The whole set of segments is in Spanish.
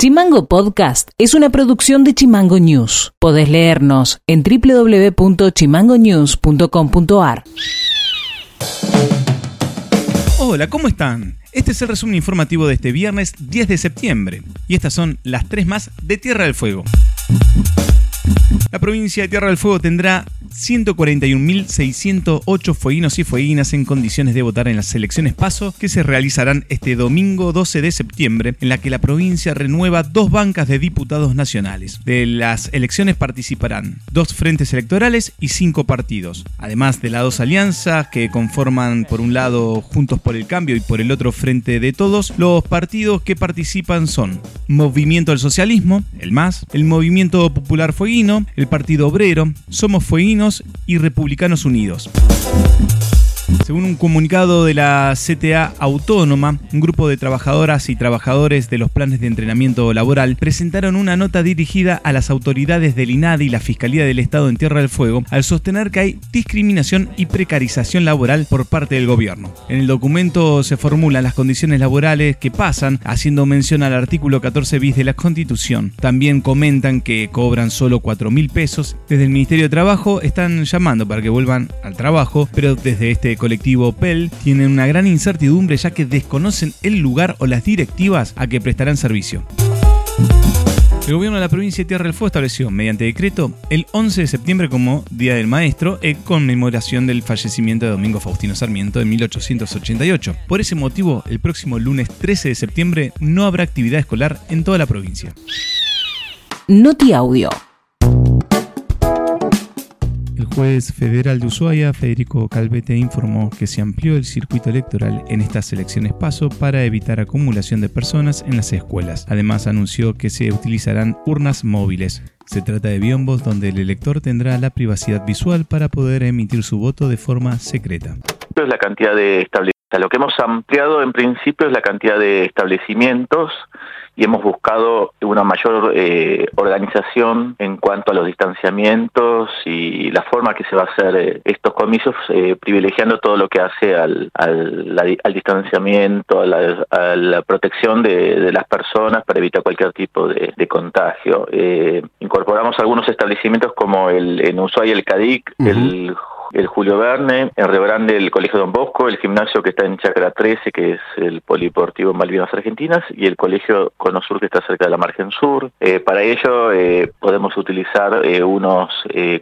Chimango Podcast es una producción de Chimango News. Podés leernos en www.chimangonews.com.ar. Hola, ¿cómo están? Este es el resumen informativo de este viernes 10 de septiembre y estas son las tres más de Tierra del Fuego. La provincia de Tierra del Fuego tendrá 141.608 fueguinos y fueguinas en condiciones de votar en las elecciones PASO que se realizarán este domingo 12 de septiembre, en la que la provincia renueva dos bancas de diputados nacionales. De las elecciones participarán dos frentes electorales y cinco partidos, además de las dos alianzas que conforman por un lado Juntos por el Cambio y por el otro Frente de Todos. Los partidos que participan son Movimiento del Socialismo, el MAS, el Movimiento Popular Fueguino, el Partido Obrero, Somos Y Republicanos Unidos. Según un comunicado de la CTA Autónoma, un grupo de trabajadoras y trabajadores de los planes de entrenamiento laboral presentaron una nota dirigida a las autoridades del INADI y la Fiscalía del Estado en Tierra del Fuego al sostener que hay discriminación y precarización laboral por parte del gobierno. En el documento se formulan las condiciones laborales que pasan, haciendo mención al artículo 14 bis de la Constitución. También comentan que cobran solo 4 mil pesos. Desde el Ministerio de Trabajo están llamando para que vuelvan al trabajo, pero desde este colectivo PEL tienen una gran incertidumbre ya que desconocen el lugar o las directivas a que prestarán servicio. El gobierno de la provincia de Tierra del Fuego estableció, mediante decreto, el 11 de septiembre como Día del Maestro en conmemoración del fallecimiento de Domingo Faustino Sarmiento en 1888. Por ese motivo, el próximo lunes 13 de septiembre no habrá actividad escolar en toda la provincia. Noti Audio. El juez federal de Ushuaia, Federico Calvete, informó que se amplió el circuito electoral en estas elecciones paso para evitar acumulación de personas en las escuelas. Además, anunció que se utilizarán urnas móviles. Se trata de biombos donde el elector tendrá la privacidad visual para poder emitir su voto de forma secreta. Lo que hemos ampliado en principio es la cantidad de establecimientos y hemos buscado una mayor eh, organización en cuanto a los distanciamientos y la forma que se va a hacer eh, estos comicios, eh, privilegiando todo lo que hace al, al, distanciamiento, a la, protección de, las personas para evitar cualquier tipo de, de contagio. incorporamos algunos establecimientos como el en Ushuaia el CADIC, uh -huh. el el Julio Verne, en Rebrande el Colegio Don Bosco, el gimnasio que está en Chacra 13, que es el Polideportivo Malvinas Argentinas, y el Colegio Conosur que está cerca de la Margen Sur. Eh, para ello eh, podemos utilizar eh, unos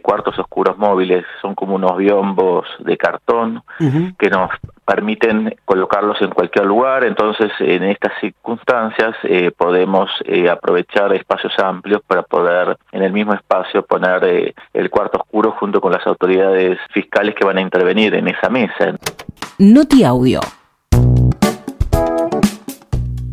cuartos oscuros móviles, son como unos biombos de cartón uh -huh. que nos permiten colocarlos en cualquier lugar, entonces en estas circunstancias eh, podemos eh, aprovechar espacios amplios para poder en el mismo espacio poner eh, el cuarto oscuro junto con las autoridades fiscales que van a intervenir en esa mesa. Noti Audio.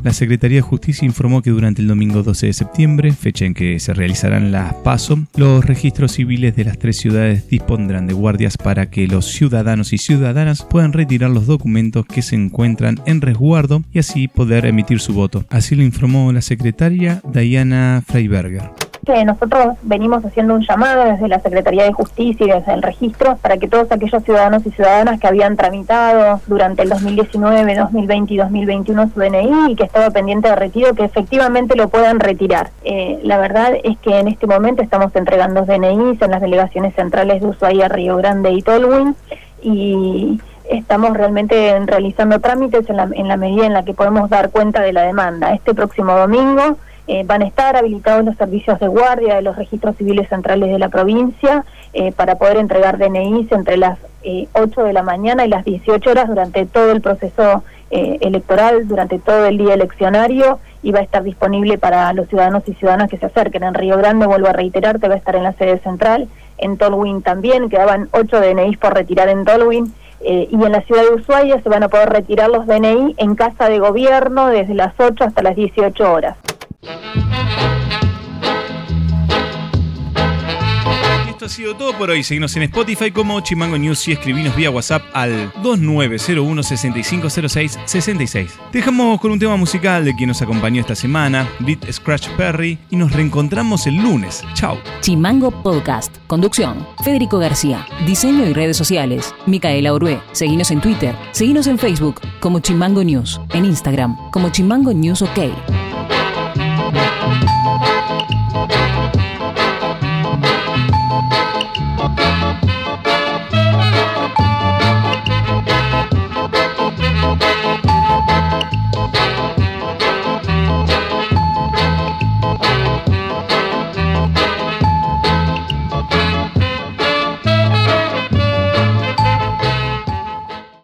La Secretaría de Justicia informó que durante el domingo 12 de septiembre, fecha en que se realizarán las PASO, los registros civiles de las tres ciudades dispondrán de guardias para que los ciudadanos y ciudadanas puedan retirar los documentos que se encuentran en resguardo y así poder emitir su voto. Así lo informó la secretaria Diana Freiberger que nosotros venimos haciendo un llamado desde la Secretaría de Justicia y desde el registro para que todos aquellos ciudadanos y ciudadanas que habían tramitado durante el 2019, 2020 y 2021 su DNI y que estaba pendiente de retiro, que efectivamente lo puedan retirar. Eh, la verdad es que en este momento estamos entregando DNIs en las delegaciones centrales de Ushuaia, Río Grande y Tolwyn y estamos realmente realizando trámites en la, en la medida en la que podemos dar cuenta de la demanda. Este próximo domingo eh, van a estar habilitados los servicios de guardia de los registros civiles centrales de la provincia eh, para poder entregar DNIs entre las eh, 8 de la mañana y las 18 horas durante todo el proceso eh, electoral, durante todo el día eleccionario y va a estar disponible para los ciudadanos y ciudadanas que se acerquen. En Río Grande, vuelvo a reiterar, que va a estar en la sede central, en Tolwyn también, quedaban 8 DNIs por retirar en Tolwyn. Eh, y en la ciudad de Ushuaia se van a poder retirar los DNI en casa de gobierno desde las 8 hasta las 18 horas. Esto ha sido todo por hoy. Seguimos en Spotify como Chimango News y escribinos vía WhatsApp al 2901 6506 66. Dejamos con un tema musical de quien nos acompañó esta semana, Beat Scratch Perry, y nos reencontramos el lunes. Chao. Chimango Podcast. Conducción. Federico García. Diseño y redes sociales. Micaela Orué. Seguinos en Twitter. Seguinos en Facebook como Chimango News. En Instagram como Chimango News OK.